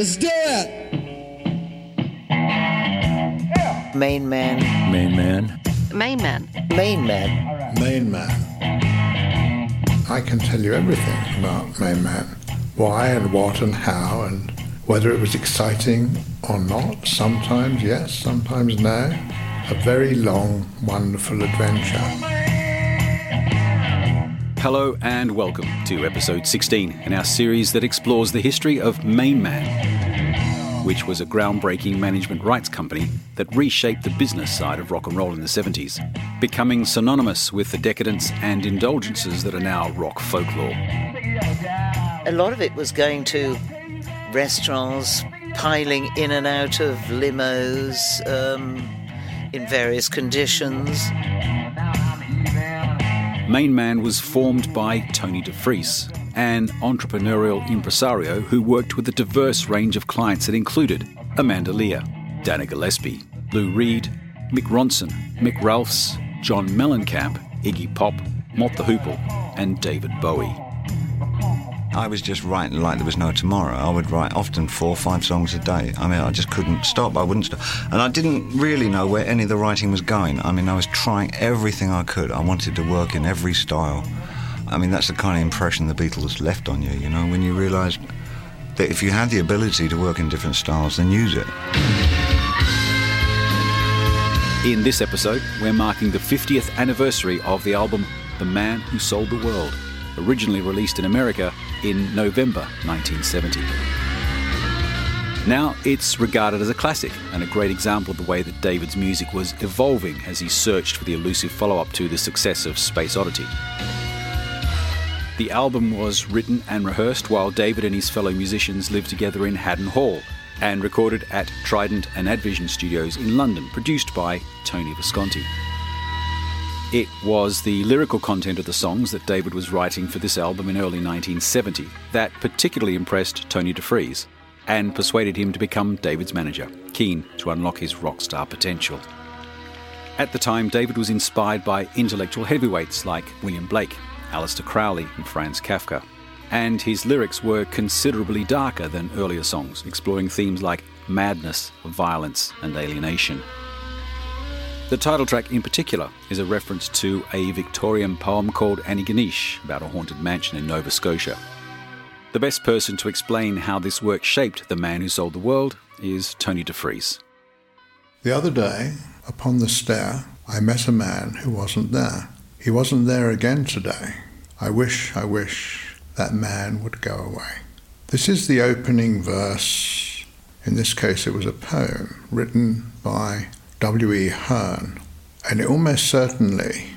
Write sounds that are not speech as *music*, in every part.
Let's do it. Main man. Main man. Main man. Main man. Main Man. I can tell you everything about Main Man. Why and what and how and whether it was exciting or not. Sometimes yes, sometimes no. A very long, wonderful adventure. Hello and welcome to episode 16 in our series that explores the history of Main Man, which was a groundbreaking management rights company that reshaped the business side of rock and roll in the 70s, becoming synonymous with the decadence and indulgences that are now rock folklore. A lot of it was going to restaurants, piling in and out of limos um, in various conditions. Main Man was formed by Tony DeFries, an entrepreneurial impresario who worked with a diverse range of clients that included Amanda Lear, Dana Gillespie, Lou Reed, Mick Ronson, Mick Ralphs, John Mellencamp, Iggy Pop, Mott the Hoople, and David Bowie. I was just writing like there was no tomorrow. I would write often four or five songs a day. I mean, I just couldn't stop. I wouldn't stop. And I didn't really know where any of the writing was going. I mean, I was trying everything I could. I wanted to work in every style. I mean, that's the kind of impression the Beatles left on you, you know, when you realise that if you had the ability to work in different styles, then use it. In this episode, we're marking the 50th anniversary of the album The Man Who Sold the World, originally released in America in November 1970. Now, it's regarded as a classic and a great example of the way that David's music was evolving as he searched for the elusive follow up to the success of Space Oddity. The album was written and rehearsed while David and his fellow musicians lived together in Haddon Hall and recorded at Trident and Advision Studios in London, produced by Tony Visconti. It was the lyrical content of the songs that David was writing for this album in early 1970 that particularly impressed Tony DeFries and persuaded him to become David's manager, keen to unlock his rock star potential. At the time, David was inspired by intellectual heavyweights like William Blake, Aleister Crowley, and Franz Kafka, and his lyrics were considerably darker than earlier songs, exploring themes like madness, violence, and alienation. The title track in particular is a reference to a Victorian poem called Antigonish about a haunted mansion in Nova Scotia. The best person to explain how this work shaped the man who sold the world is Tony DeFries. The other day, upon the stair, I met a man who wasn't there. He wasn't there again today. I wish, I wish that man would go away. This is the opening verse. In this case, it was a poem written by W.E. Hearn, and it almost certainly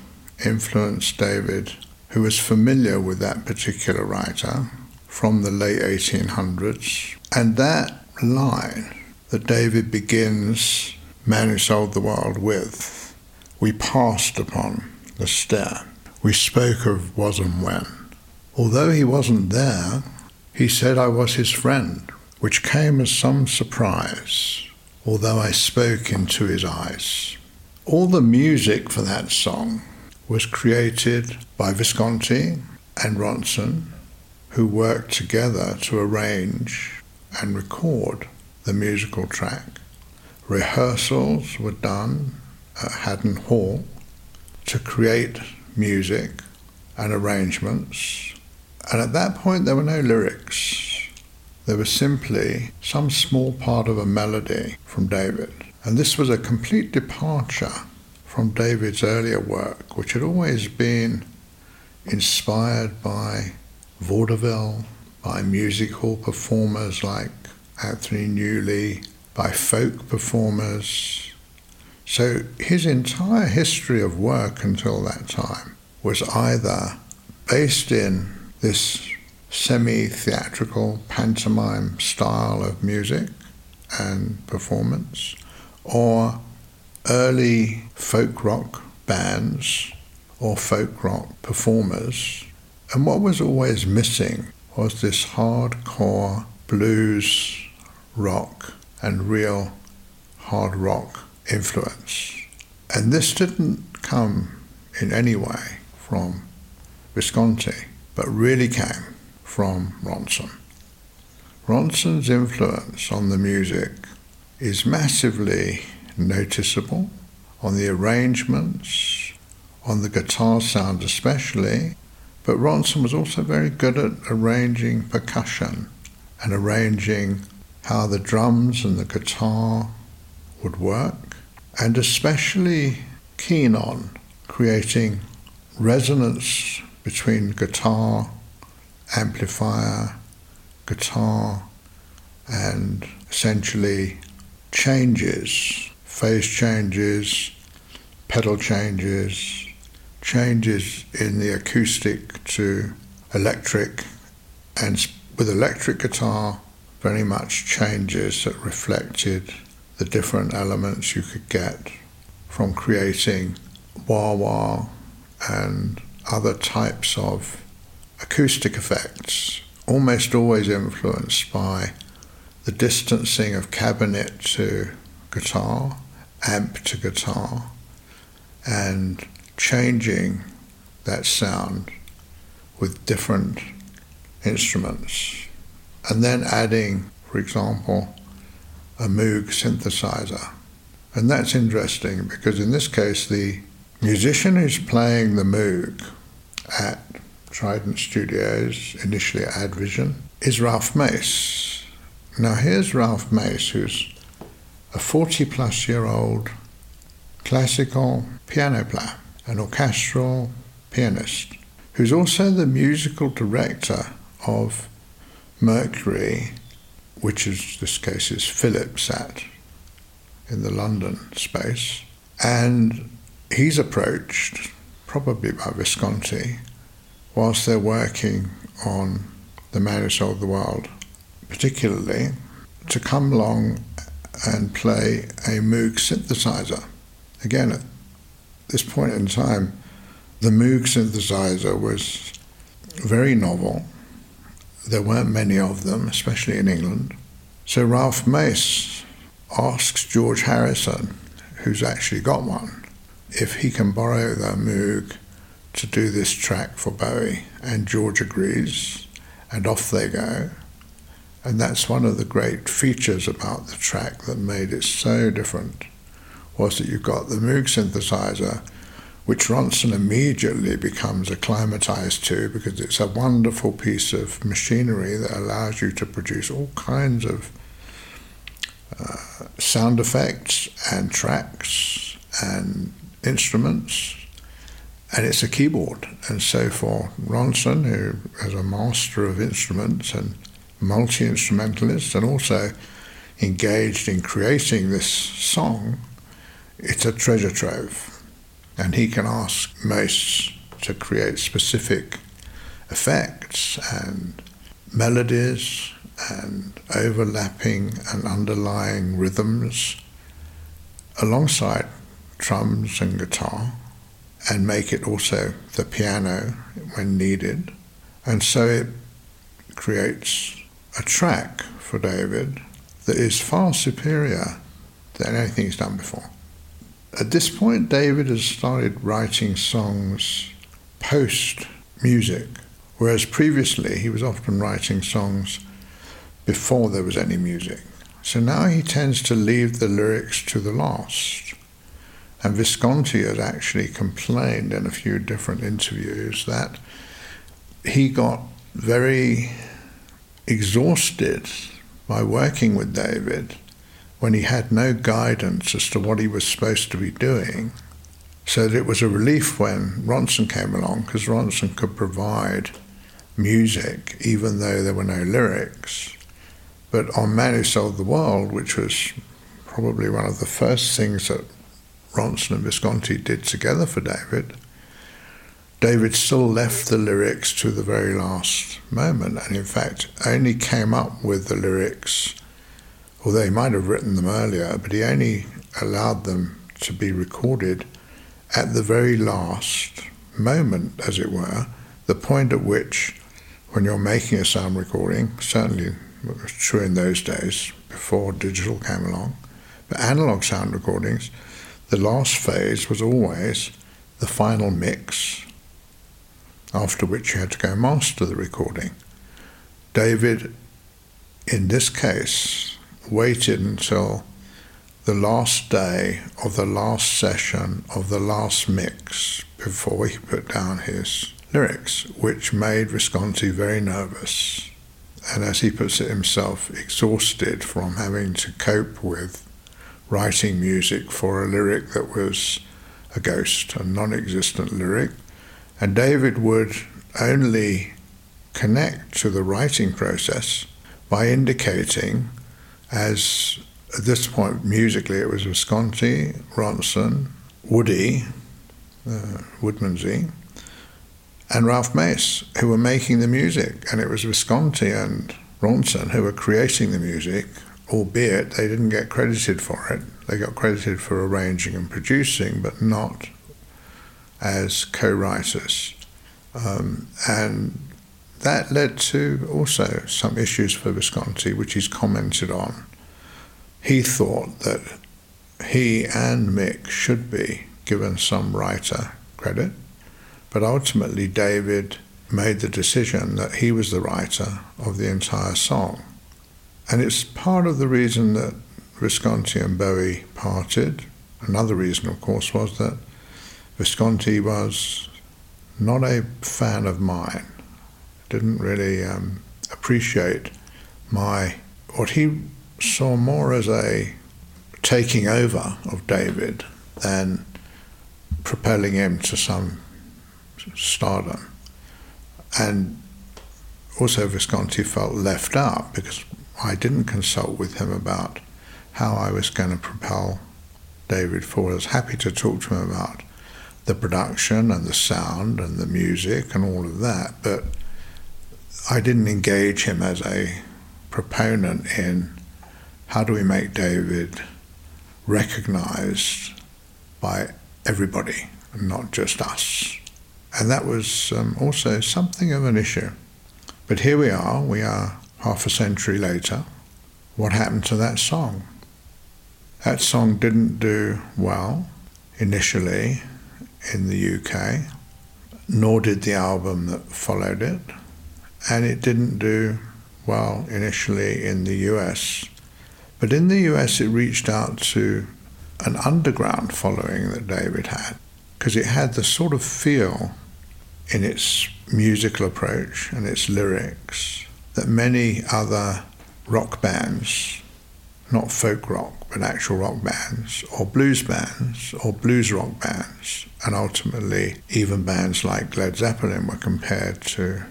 influenced David, who was familiar with that particular writer from the late 1800s. And that line that David begins Man Who Sold the World with, we passed upon the stair. We spoke of was and when. Although he wasn't there, he said I was his friend, which came as some surprise, although I spoke into his eyes. All the music for that song was created by Visconti and Ronson, who worked together to arrange and record the musical track. Rehearsals were done at Haddon Hall to create music and arrangements. And at that point, there were no lyrics. There was simply some small part of a melody from David. And this was a complete departure from David's earlier work, which had always been inspired by vaudeville, by musical performers like Anthony Newley, by folk performers. So his entire history of work until that time was either based in this semi theatrical pantomime style of music and performance, or early folk rock bands or folk rock performers. And what was always missing was this hardcore blues rock and real hard rock influence. And this didn't come in any way from Visconti, but really came from Ronson. Ronson's influence on the music is massively noticeable on the arrangements, on the guitar sound especially, but Ronson was also very good at arranging percussion and arranging how the drums and the guitar would work, and especially keen on creating resonance between guitar, amplifier, guitar, and essentially changes, phase changes, pedal changes, changes in the acoustic to electric, and with electric guitar, very much changes that reflected the different elements you could get from creating wah wah and other types of acoustic effects, almost always influenced by the distancing of cabinet to guitar, amp to guitar, and changing that sound with different instruments. And then adding, for example, a Moog synthesizer. And that's interesting because in this case, the musician who's playing the Moog at Trident Studios, initially at Advision, is Ralph Mace. Now, here's Ralph Mace, who's a 40 plus year old classical piano player, an orchestral pianist, who's also the musical director of Mercury, which is this case is Philips at in the London space, and he's approached probably by Visconti whilst they're working on The Man Who Sold the World, particularly to come along and play a Moog synthesizer. Again, at this point in time, the Moog synthesizer was very novel. There weren't many of them, especially in England. So Ralph Mace asks George Harrison, who's actually got one, if he can borrow the Moog to do this track for Bowie, and George agrees, and off they go. And that's one of the great features about the track that made it so different, was that you've got the Moog synthesizer, which Ronson immediately becomes acclimatized to because it's a wonderful piece of machinery that allows you to produce all kinds of uh, sound effects and tracks and instruments and it's a keyboard. And so for Ronson, who is a master of instruments and multi instrumentalist, and also engaged in creating this song, it's a treasure trove. And he can ask Mace to create specific effects and melodies and overlapping and underlying rhythms alongside drums and guitar and make it also the piano when needed. And so it creates a track for David that is far superior than anything he's done before. At this point, David has started writing songs post music, whereas previously he was often writing songs before there was any music. So now he tends to leave the lyrics to the last. And Visconti has actually complained in a few different interviews that he got very exhausted by working with David when he had no guidance as to what he was supposed to be doing. So that it was a relief when Ronson came along because Ronson could provide music even though there were no lyrics. But on Man Who Sold the World, which was probably one of the first things that Ronson and Visconti did together for David, David still left the lyrics to the very last moment, and in fact only came up with the lyrics, although he might have written them earlier, but he only allowed them to be recorded at the very last moment, as it were, the point at which, when you're making a sound recording, certainly it was true in those days before digital came along, but analog sound recordings, the last phase was always the final mix, after which you had to go master the recording. David in this case, waited until the last day of the last session of the last mix before he put down his lyrics, which made Visconti very nervous. And as he puts it himself, exhausted from having to cope with writing music for a lyric that was a ghost, a non existent lyric. And David would only connect to the writing process by indicating as at this point, musically, it was Visconti, Ronson, Woody, uh, Woodmansey, and Ralph Mace who were making the music. And it was Visconti and Ronson who were creating the music, albeit they didn't get credited for it. They got credited for arranging and producing, but not as co writers. Um, and that led to also some issues for Visconti, which he's commented on he thought that he and Mick should be given some writer credit, but ultimately David made the decision that he was the writer of the entire song. And it's part of the reason that Visconti and Bowie parted. Another reason, of course, was that Visconti was not a fan of mine, didn't really um, appreciate my what he saw more as a taking over of David than propelling him to some stardom. And also Visconti felt left out because I didn't consult with him about how I was going to propel David forward. I was happy to talk to him about the production and the sound and the music and all of that, but I didn't engage him as a proponent in how do we make David recognized by everybody not just us? And that was um, also something of an issue. But here we are, we are half a century later. What happened to that song? That song didn't do well initially in the UK, nor did the album that followed it, and it didn't do well initially in the US. But in the US, it reached out to an underground following that David had because it had the sort of feel in its musical approach and its lyrics that many other rock bands, not folk rock, but actual rock bands, or blues bands, or blues rock bands, and ultimately even bands like Led Zeppelin were compared to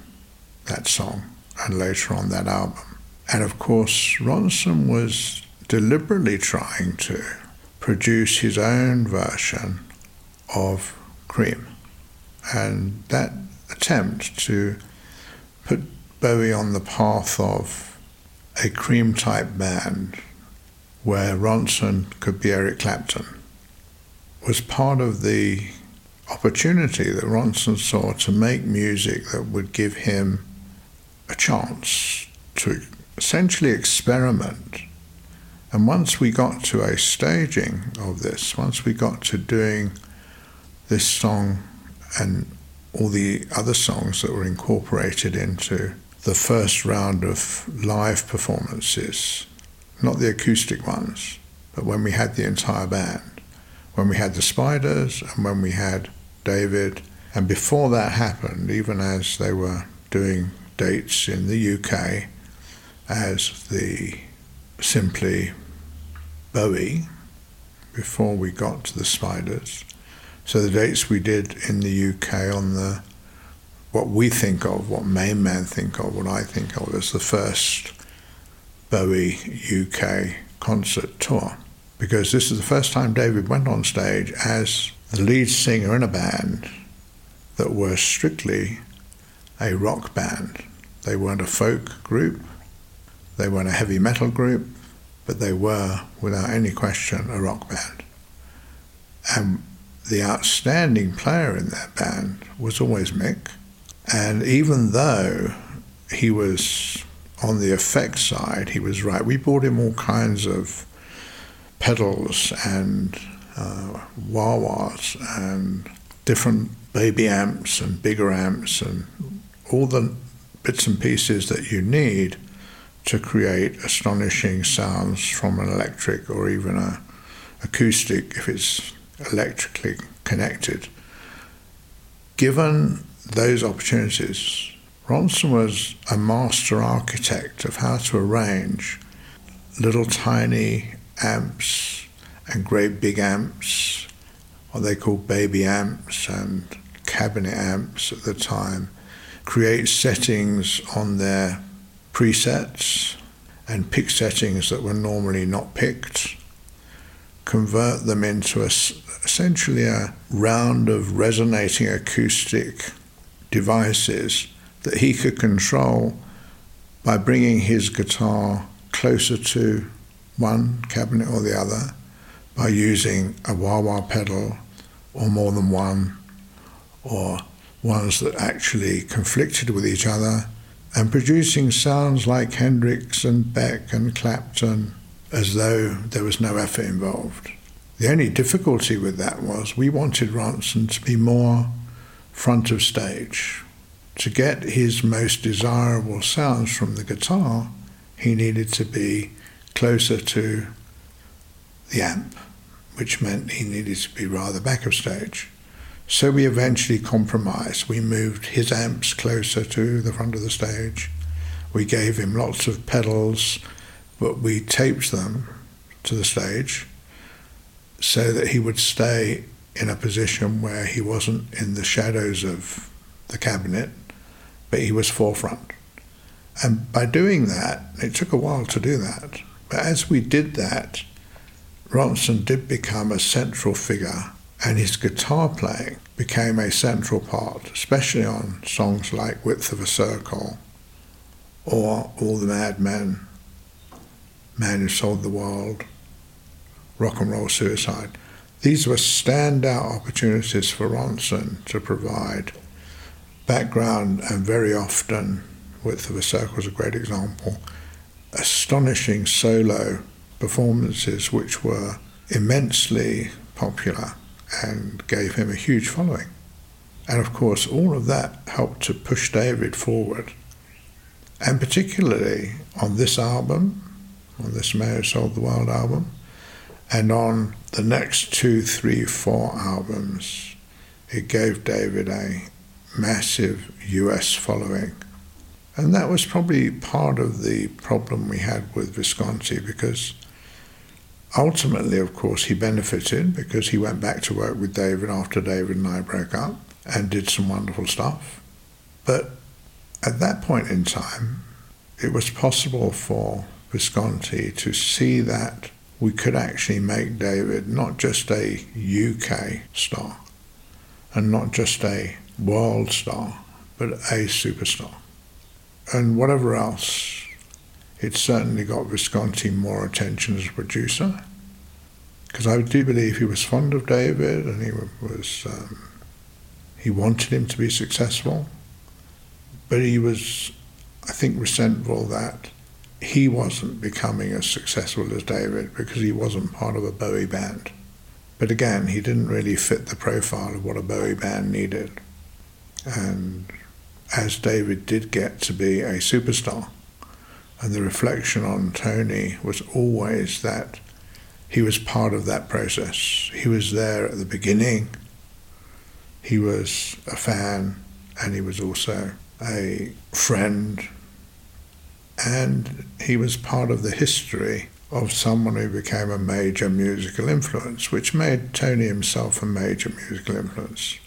that song and later on that album. And of course, Ronson was deliberately trying to produce his own version of Cream. And that attempt to put Bowie on the path of a Cream type band where Ronson could be Eric Clapton was part of the opportunity that Ronson saw to make music that would give him a chance to essentially experiment and once we got to a staging of this, once we got to doing this song and all the other songs that were incorporated into the first round of live performances, not the acoustic ones, but when we had the entire band, when we had the Spiders and when we had David. And before that happened, even as they were doing dates in the UK as the simply Bowie before we got to the spiders. So the dates we did in the UK on the what we think of, what Main Man think of, what I think of as the first Bowie UK concert tour. Because this is the first time David went on stage as the lead singer in a band that were strictly a rock band. They weren't a folk group, they weren't a heavy metal group, but they were, without any question, a rock band. And the outstanding player in that band was always Mick. And even though he was on the effect side, he was right. We bought him all kinds of pedals and uh, wah-wahs and different baby amps and bigger amps and all the bits and pieces that you need to create astonishing sounds from an electric or even a acoustic if it's electrically connected. Given those opportunities, Ronson was a master architect of how to arrange little tiny amps and great big amps, what they call baby amps and cabinet amps at the time, create settings on their presets and pick settings that were normally not picked, convert them into a, essentially a round of resonating acoustic devices that he could control by bringing his guitar closer to one cabinet or the other by using a wah wah pedal or more than one, or ones that actually conflicted with each other, and producing sounds like Hendrix and Beck and Clapton as though there was no effort involved. The only difficulty with that was we wanted Ronson to be more front of stage. To get his most desirable sounds from the guitar, he needed to be closer to the amp, which meant he needed to be rather back of stage. So we eventually compromised. We moved his amps closer to the front of the stage. We gave him lots of pedals, but we taped them to the stage so that he would stay in a position where he wasn't in the shadows of the cabinet, but he was forefront. And by doing that, it took a while to do that. But as we did that, Ronson did become a central figure and his guitar playing became a central part, especially on songs like Width of a Circle or All the Mad Men, Man Who Sold the World, Rock and Roll Suicide. These were standout opportunities for Ronson to provide background and very often, Width of a Circle is a great example, astonishing solo performances which were immensely popular and gave him a huge following. And of course, all of that helped to push David forward. And particularly on this album, on this Man Who Sold the World album, and on the next two, three, four albums, it gave David a massive US following. And that was probably part of the problem we had with Visconti because Ultimately, of course, he benefited because he went back to work with David after David and I broke up and did some wonderful stuff. But at that point in time, it was possible for Visconti to see that we could actually make David not just a UK star and not just a world star, but a superstar. And whatever else it certainly got Visconti more attention as a producer because I do believe he was fond of David and he was um, he wanted him to be successful, but he was, I think, resentful that he wasn't becoming as successful as David because he wasn't part of a Bowie band. But again, he didn't really fit the profile of what a Bowie band needed. And as David did get to be a superstar, and the reflection on Tony was always that he was part of that process. He was there at the beginning. He was a fan and he was also a friend. And he was part of the history of someone who became a major musical influence, which made Tony himself a major musical influence.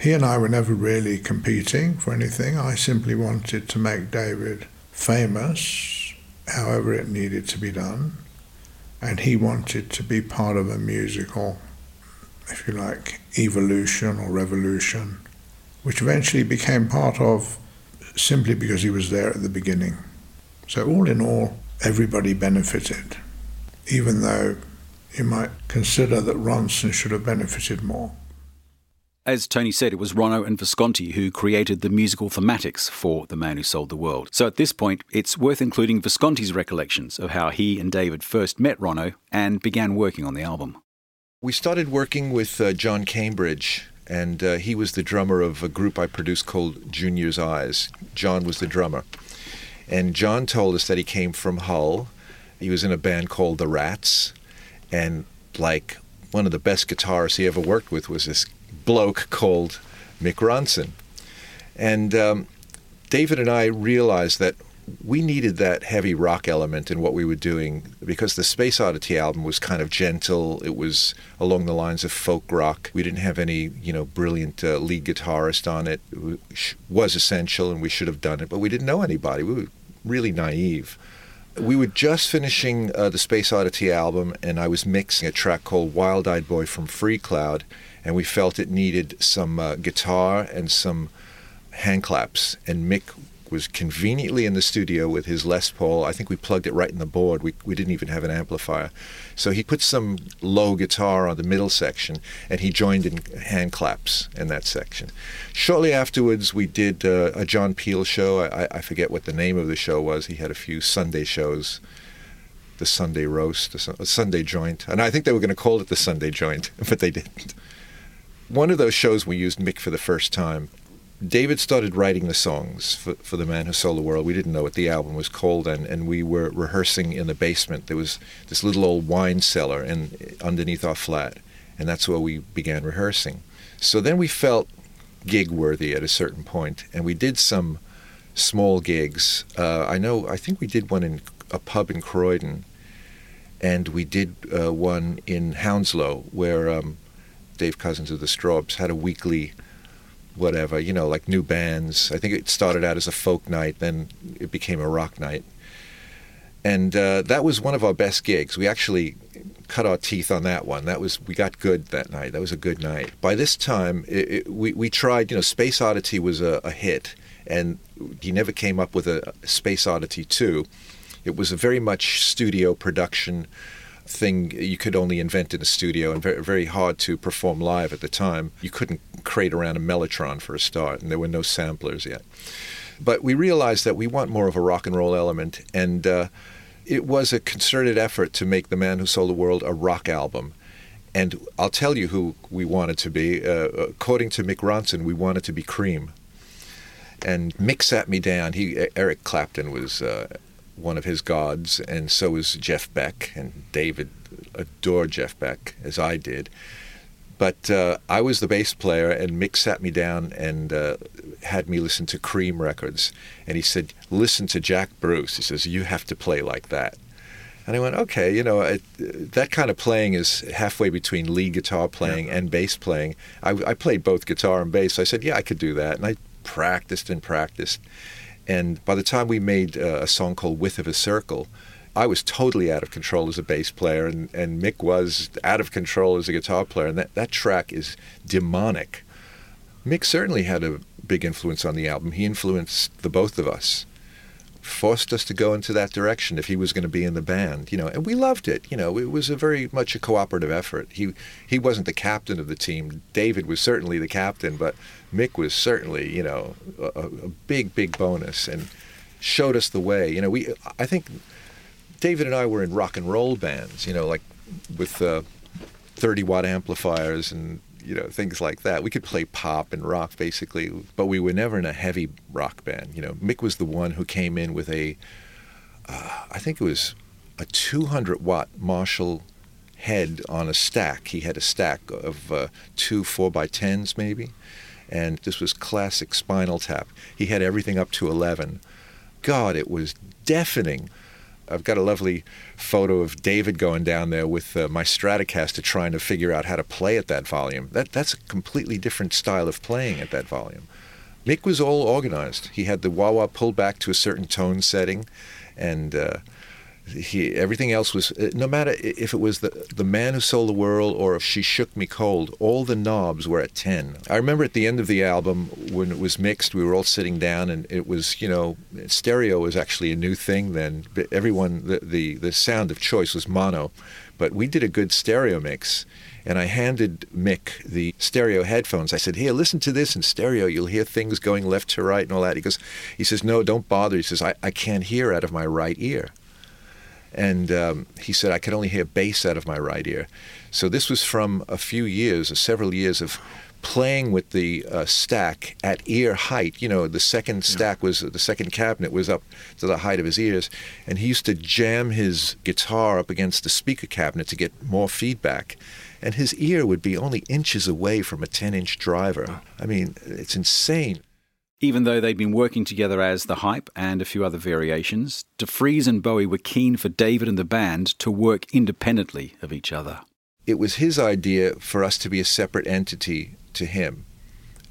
He and I were never really competing for anything. I simply wanted to make David famous, however it needed to be done, and he wanted to be part of a musical, if you like, evolution or revolution, which eventually became part of simply because he was there at the beginning. So, all in all, everybody benefited, even though you might consider that Ronson should have benefited more. As Tony said, it was Ronno and Visconti who created the musical thematics for The Man Who Sold the World. So at this point, it's worth including Visconti's recollections of how he and David first met Ronno and began working on the album. We started working with uh, John Cambridge, and uh, he was the drummer of a group I produced called Junior's Eyes. John was the drummer. And John told us that he came from Hull. He was in a band called The Rats. And like one of the best guitarists he ever worked with was this bloke called Mick Ronson. And um, David and I realized that we needed that heavy rock element in what we were doing because the Space Oddity album was kind of gentle. It was along the lines of folk rock. We didn't have any, you know, brilliant uh, lead guitarist on it. It was essential, and we should have done it, but we didn't know anybody. We were really naive. We were just finishing uh, the Space Oddity album, and I was mixing a track called Wild Eyed Boy from Freecloud, and we felt it needed some uh, guitar and some hand claps. And Mick was conveniently in the studio with his Les Paul. I think we plugged it right in the board. We, we didn't even have an amplifier. So he put some low guitar on the middle section and he joined in hand claps in that section. Shortly afterwards, we did uh, a John Peel show. I, I forget what the name of the show was. He had a few Sunday shows. The Sunday roast, the Sunday joint. And I think they were going to call it the Sunday joint, *laughs* but they didn't. One of those shows we used Mick for the first time David started writing the songs for, for The Man Who Sold the World. We didn't know what the album was called, and, and we were rehearsing in the basement. There was this little old wine cellar and underneath our flat, and that's where we began rehearsing. So then we felt gig worthy at a certain point, and we did some small gigs. Uh, I know, I think we did one in a pub in Croydon, and we did uh, one in Hounslow where um, Dave Cousins of the Strawbs had a weekly whatever, you know, like new bands. I think it started out as a folk night, then it became a rock night. And uh, that was one of our best gigs. We actually cut our teeth on that one. That was we got good that night. That was a good night. By this time, it, it, we we tried. You know, Space Oddity was a, a hit, and he never came up with a Space Oddity two. It was a very much studio production thing you could only invent in a studio and very, very hard to perform live at the time. You couldn't crate around a Mellotron for a start, and there were no samplers yet. But we realized that we want more of a rock and roll element, and uh, it was a concerted effort to make The Man Who Sold the World a rock album. And I'll tell you who we wanted to be. Uh, according to Mick Ronson, we wanted to be Cream. And Mick sat me down. He Eric Clapton was uh, one of his gods, and so was Jeff Beck, and David adored Jeff Beck as I did. But uh, I was the bass player, and Mick sat me down and uh, had me listen to Cream records. And he said, "Listen to Jack Bruce." He says, "You have to play like that." And I went, "Okay, you know, it, that kind of playing is halfway between lead guitar playing yeah. and bass playing." I, I played both guitar and bass. I said, "Yeah, I could do that," and I practiced and practiced. And by the time we made uh, a song called Width of a Circle, I was totally out of control as a bass player, and, and Mick was out of control as a guitar player. And that, that track is demonic. Mick certainly had a big influence on the album. He influenced the both of us forced us to go into that direction if he was going to be in the band, you know, and we loved it. You know, it was a very much a cooperative effort. He he wasn't the captain of the team. David was certainly the captain, but Mick was certainly, you know, a, a big big bonus and showed us the way. You know, we I think David and I were in rock and roll bands, you know, like with uh, 30 watt amplifiers and you know things like that. We could play pop and rock basically, but we were never in a heavy rock band. You know, Mick was the one who came in with a, uh, I think it was a 200 watt Marshall head on a stack. He had a stack of uh, two four by tens maybe, and this was classic Spinal Tap. He had everything up to 11. God, it was deafening. I've got a lovely photo of David going down there with uh, my Stratocaster trying to figure out how to play at that volume. That that's a completely different style of playing at that volume. Mick was all organized. He had the wah wah pulled back to a certain tone setting, and uh, he everything else was uh, no matter if it was the the man who sold the world or if she shook me cold all the knobs were at 10 i remember at the end of the album when it was mixed we were all sitting down and it was you know stereo was actually a new thing then But everyone the the, the sound of choice was mono but we did a good stereo mix and I handed Mick the stereo headphones. I said, "Here, listen to this in stereo. You'll hear things going left to right and all that." He goes, "He says, no, don't bother." He says, "I, I can't hear out of my right ear." And um, he said, I could only hear bass out of my right ear. So this was from a few years, or several years of playing with the uh, stack at ear height. You know, the second stack was the second cabinet was up to the height of his ears, and he used to jam his guitar up against the speaker cabinet to get more feedback. And his ear would be only inches away from a 10 inch driver. I mean, it's insane. Even though they'd been working together as The Hype and a few other variations, DeFries and Bowie were keen for David and the band to work independently of each other. It was his idea for us to be a separate entity to him.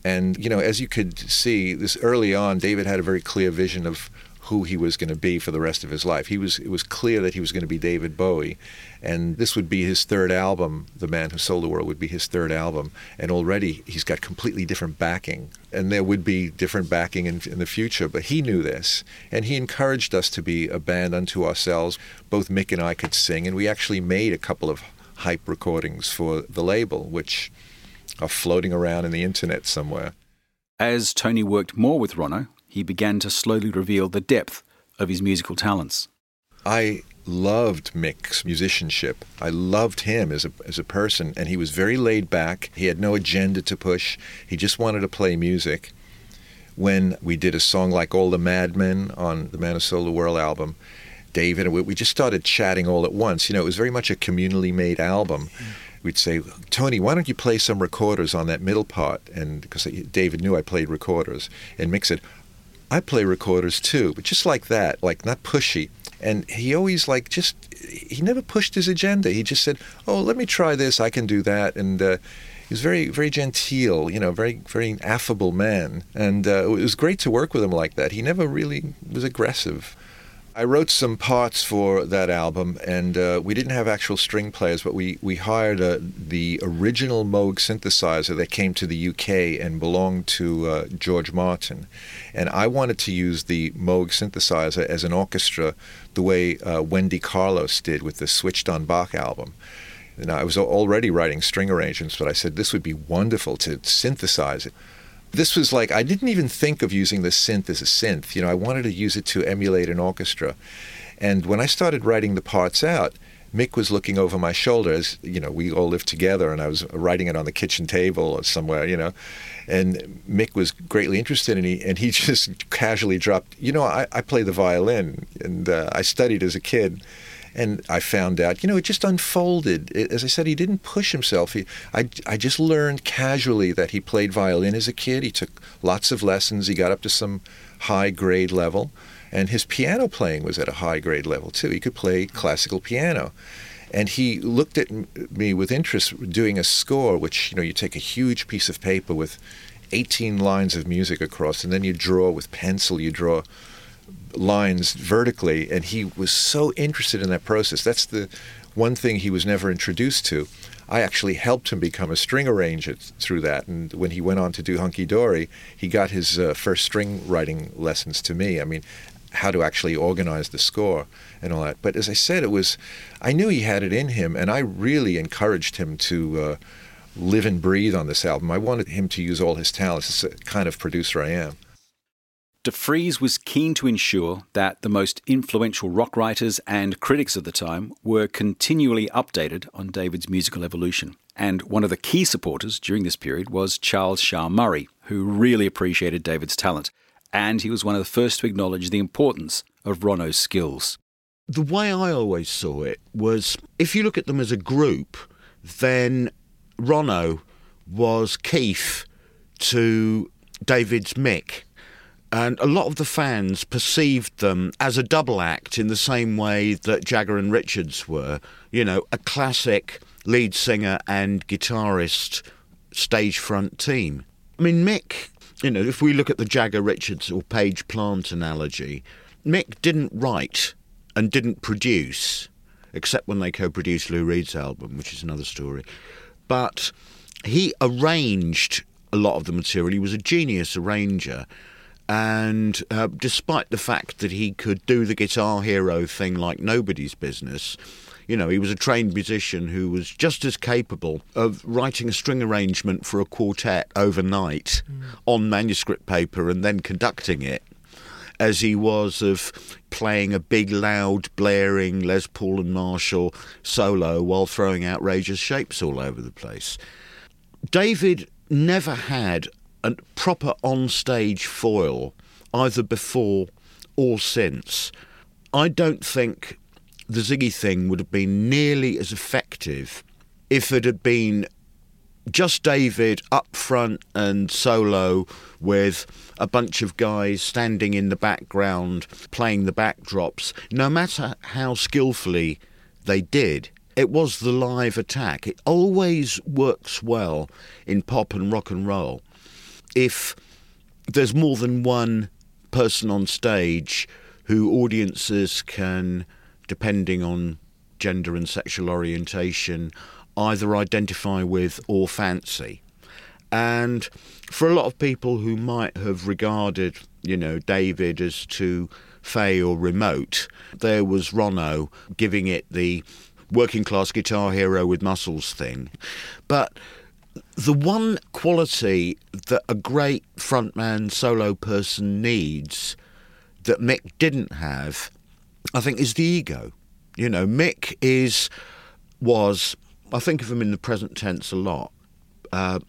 And, you know, as you could see, this early on, David had a very clear vision of who he was going to be for the rest of his life. He was it was clear that he was going to be David Bowie, and this would be his third album. The Man Who Sold the World would be his third album, and already he's got completely different backing, and there would be different backing in, in the future. But he knew this, and he encouraged us to be a band unto ourselves. Both Mick and I could sing, and we actually made a couple of hype recordings for the label, which are floating around in the internet somewhere. As Tony worked more with Ronno, he began to slowly reveal the depth of his musical talents. I loved Mick's musicianship. I loved him as a as a person, and he was very laid back. He had no agenda to push. He just wanted to play music. When we did a song like "All the Madmen" on the Man Sold the World album, David and we, we just started chatting all at once. You know, it was very much a communally made album. Mm we'd say, Tony, why don't you play some recorders on that middle part? And because David knew I played recorders, and Mick said, I play recorders too, but just like that, like not pushy. And he always like just he never pushed his agenda. He just said, "Oh, let me try this. I can do that." And uh, he was very very genteel, you know, very very affable man. And uh, it was great to work with him like that. He never really was aggressive. I wrote some parts for that album, and uh, we didn't have actual string players, but we, we hired uh, the original Moog synthesizer that came to the UK and belonged to uh, George Martin. And I wanted to use the Moog synthesizer as an orchestra the way uh, Wendy Carlos did with the Switched on Bach album. And I was already writing string arrangements, but I said this would be wonderful to synthesize it this was like I didn't even think of using the synth as a synth. You know, I wanted to use it to emulate an orchestra. And when I started writing the parts out, Mick was looking over my shoulder as you know we all lived together, and I was writing it on the kitchen table or somewhere, you know. And Mick was greatly interested, and he and he *laughs* just casually dropped, you know, I, I play the violin, and uh, I studied as a kid. And I found out, you know, it just unfolded. It, as I said, he didn't push himself. He, I, I just learned casually that he played violin as a kid. He took lots of lessons. He got up to some high grade level. And his piano playing was at a high grade level, too. He could play classical piano. And he looked at me with interest doing a score, which, you know, you take a huge piece of paper with 18 lines of music across, and then you draw with pencil, you draw lines vertically, and he was so interested in that process. That's the one thing he was never introduced to. I actually helped him become a string arranger through that. And when he went on to do Hunky Dory, he got his uh, first string writing lessons to me. I mean, how to actually organize the score and all that. But as I said, it was, I knew he had it in him, and I really encouraged him to uh, live and breathe on this album. I wanted him to use all his talents. It's the kind of producer I am. DeFries was keen to ensure that the most influential rock writers and critics of the time were continually updated on David's musical evolution. And one of the key supporters during this period was Charles Shaar Murray, who really appreciated David's talent. And he was one of the first to acknowledge the importance of Ronno's skills. The way I always saw it was if you look at them as a group, then Ronno was Keith to David's Mick and a lot of the fans perceived them as a double act in the same way that Jagger and Richards were. You know, a classic lead singer and guitarist stage front team. I mean, Mick, you know, if we look at the Jagger Richards or Page Plant analogy, Mick didn't write and didn't produce, except when they co produced Lou Reed's album, which is another story. But he arranged a lot of the material. He was a genius arranger and uh, despite the fact that he could do the guitar hero thing like nobody's business, you know, he was a trained musician who was just as capable of writing a string arrangement for a quartet overnight mm. on manuscript paper and then conducting it as he was of playing a big, loud, blaring Les Paul and Marshall solo while throwing outrageous shapes all over the place. David never had a proper on-stage foil either before or since. I don't think the Ziggy thing would have been nearly as effective if it had been just David up front and solo with a bunch of guys standing in the background playing the backdrops, no matter how skillfully they did. It was the live attack. It always works well in pop and rock and roll if there's more than one person on stage who audiences can, depending on gender and sexual orientation, either identify with or fancy. And for a lot of people who might have regarded, you know, David as too fey or remote, there was Ronno giving it the working class guitar hero with muscles thing. But the one quality that a great frontman solo person needs that Mick didn't have, I think, is the ego. You know, Mick is was I think of him in the present tense a lot. Uh,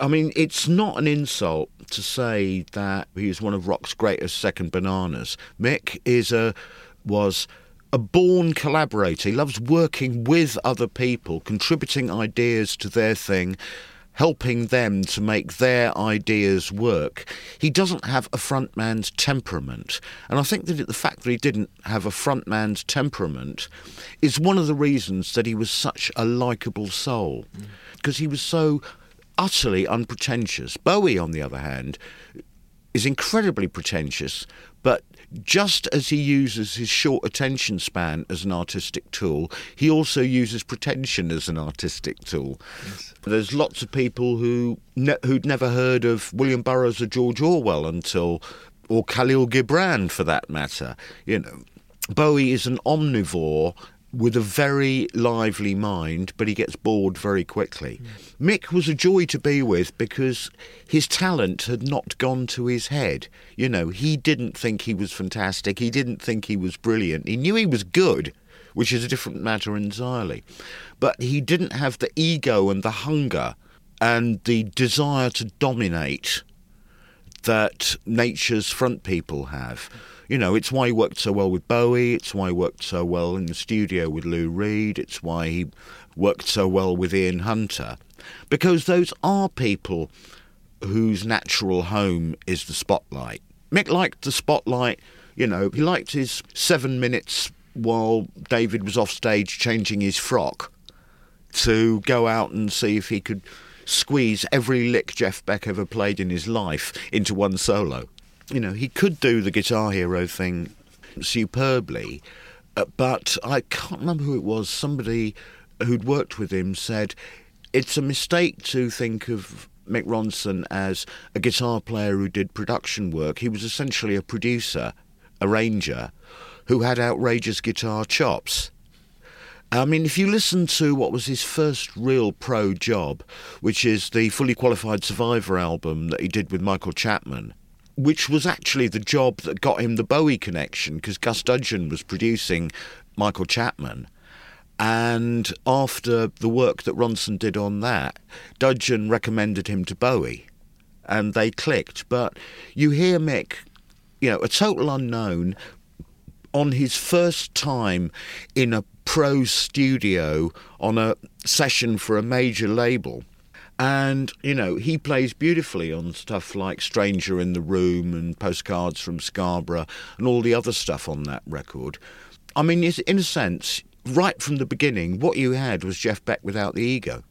I mean, it's not an insult to say that he is one of rock's greatest second bananas. Mick is a was a born collaborator. He loves working with other people, contributing ideas to their thing, helping them to make their ideas work. He doesn't have a frontman's temperament. And I think that the fact that he didn't have a frontman's temperament is one of the reasons that he was such a likable soul. Mm. Because he was so utterly unpretentious. Bowie, on the other hand, is incredibly pretentious, just as he uses his short attention span as an artistic tool, he also uses pretension as an artistic tool. Yes. There's lots of people who ne- who'd never heard of William Burroughs or George Orwell until, or Kahlil Gibran for that matter. You know, Bowie is an omnivore with a very lively mind, but he gets bored very quickly. Mm. Mick was a joy to be with because his talent had not gone to his head. You know, he didn't think he was fantastic, he didn't think he was brilliant. He knew he was good, which is a different matter entirely. But he didn't have the ego and the hunger and the desire to dominate that nature's front people have. You know, it's why he worked so well with Bowie. It's why he worked so well in the studio with Lou Reed. It's why he worked so well with Ian Hunter. Because those are people whose natural home is the spotlight. Mick liked the spotlight, you know, he liked his seven minutes while David was off stage changing his frock to go out and see if he could squeeze every lick Jeff Beck ever played in his life into one solo you know, he could do the Guitar Hero thing superbly, uh, but I can't remember who it was. Somebody who'd worked with him said it's a mistake to think of Mick Ronson as a guitar player who did production work. He was essentially a producer, arranger, who had outrageous guitar chops. I mean, if you listen to what was his first real pro job, which is the Fully Qualified Survivor album that he did with Michael Chapman, which was actually the job that got him the Bowie connection because Gus Dudgeon was producing Michael Chapman. And after the work that Ronson did on that, Dudgeon recommended him to Bowie and they clicked. But you hear Mick, you know, a total unknown, on his first time in a pro studio on a session for a major label and, you know, he plays beautifully on stuff like Stranger in the Room and Postcards from Scarborough and all the other stuff on that record. I mean, in a sense, right from the beginning, what you had was Jeff Beck without the ego.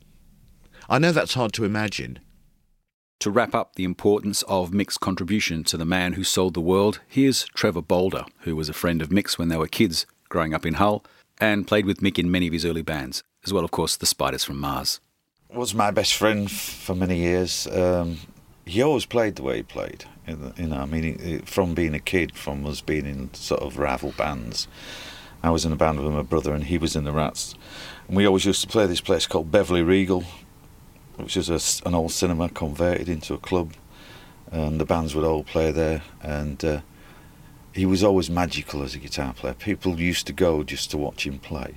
I know that's hard to imagine. To wrap up the importance of Mick's contribution to the man who sold the world, here's Trevor Bolder, who was a friend of Mick's when they were kids growing up in Hull and played with Mick in many of his early bands, as well, of course, the Spiders from Mars was my best friend for many years. Um, he always played the way he played. You know, I mean, from being a kid, from us being in sort of rival bands. I was in a band with my brother, and he was in the Rats. And we always used to play this place called Beverley Regal, which is a, an old cinema converted into a club. And the bands would all play there. And uh, he was always magical as a guitar player. People used to go just to watch him play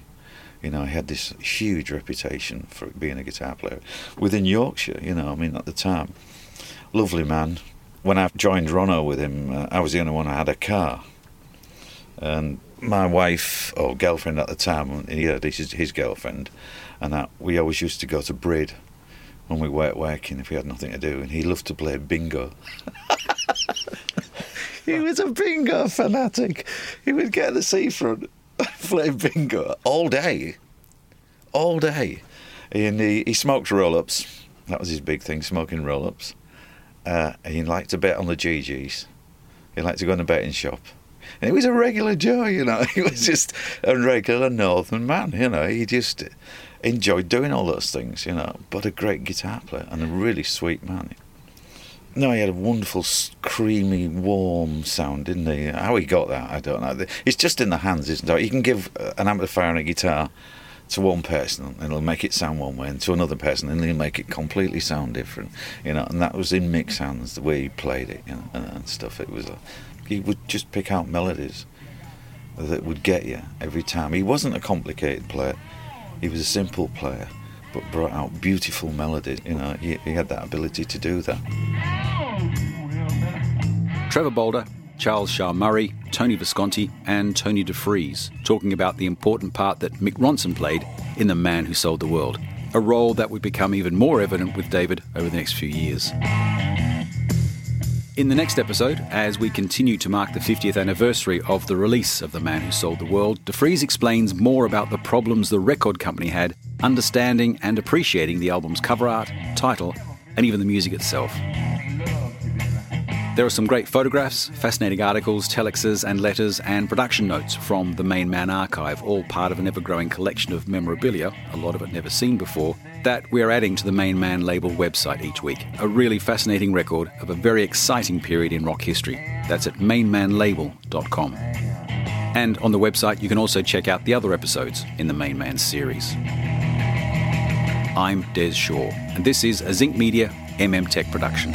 You know, he had this huge reputation for being a guitar player within Yorkshire. You know, I mean, at the time, lovely man. When I joined Ronno with him, uh, I was the only one who had a car, and my wife or girlfriend at the time, yeah, this is his girlfriend, and that we always used to go to Brid when we weren't working if we had nothing to do, and he loved to play bingo. *laughs* he was a bingo fanatic. He would get the seafront, play *laughs* bingo all day, all day, and he, he smoked roll-ups. That was his big thing, smoking roll-ups. Uh, he liked to bet on the GGs. He liked to go in the betting shop. And he was a regular Joe, you know. *laughs* He was just a regular Northern man, you know. He just enjoyed doing all those things, you know. But a great guitar player and a really sweet man. No, he had a wonderful, creamy, warm sound, didn't he? How he got that, I don't know. It's just in the hands, isn't it? You can give uh, an amplifier and a guitar to one person and it'll make it sound one way, and to another person and he'll make it completely sound different, you know. And that was in Mick's hands, the way he played it, you know, and, and stuff. It was, a, he would just pick out melodies that would get you every time. He wasn't a complicated player; he was a simple player but brought out beautiful melodies. You know, he, he had that ability to do that. Trevor Bolder, Charles Shaar Murray, Tony Visconti, and Tony Defries talking about the important part that Mick Ronson played in The Man Who Sold the World, a role that would become even more evident with David over the next few years. In the next episode, as we continue to mark the 50th anniversary of the release of The Man Who Sold the World, Defries explains more about the problems the record company had understanding and appreciating the album's cover art, title, and even the music itself. There are some great photographs, fascinating articles, telexes and letters, and production notes from the Main Man archive, all part of an ever growing collection of memorabilia, a lot of it never seen before, that we're adding to the Main Man label website each week. A really fascinating record of a very exciting period in rock history. That's at mainmanlabel.com. And on the website, you can also check out the other episodes in the Main Man series. I'm Des Shaw, and this is a Zinc Media MM Tech production.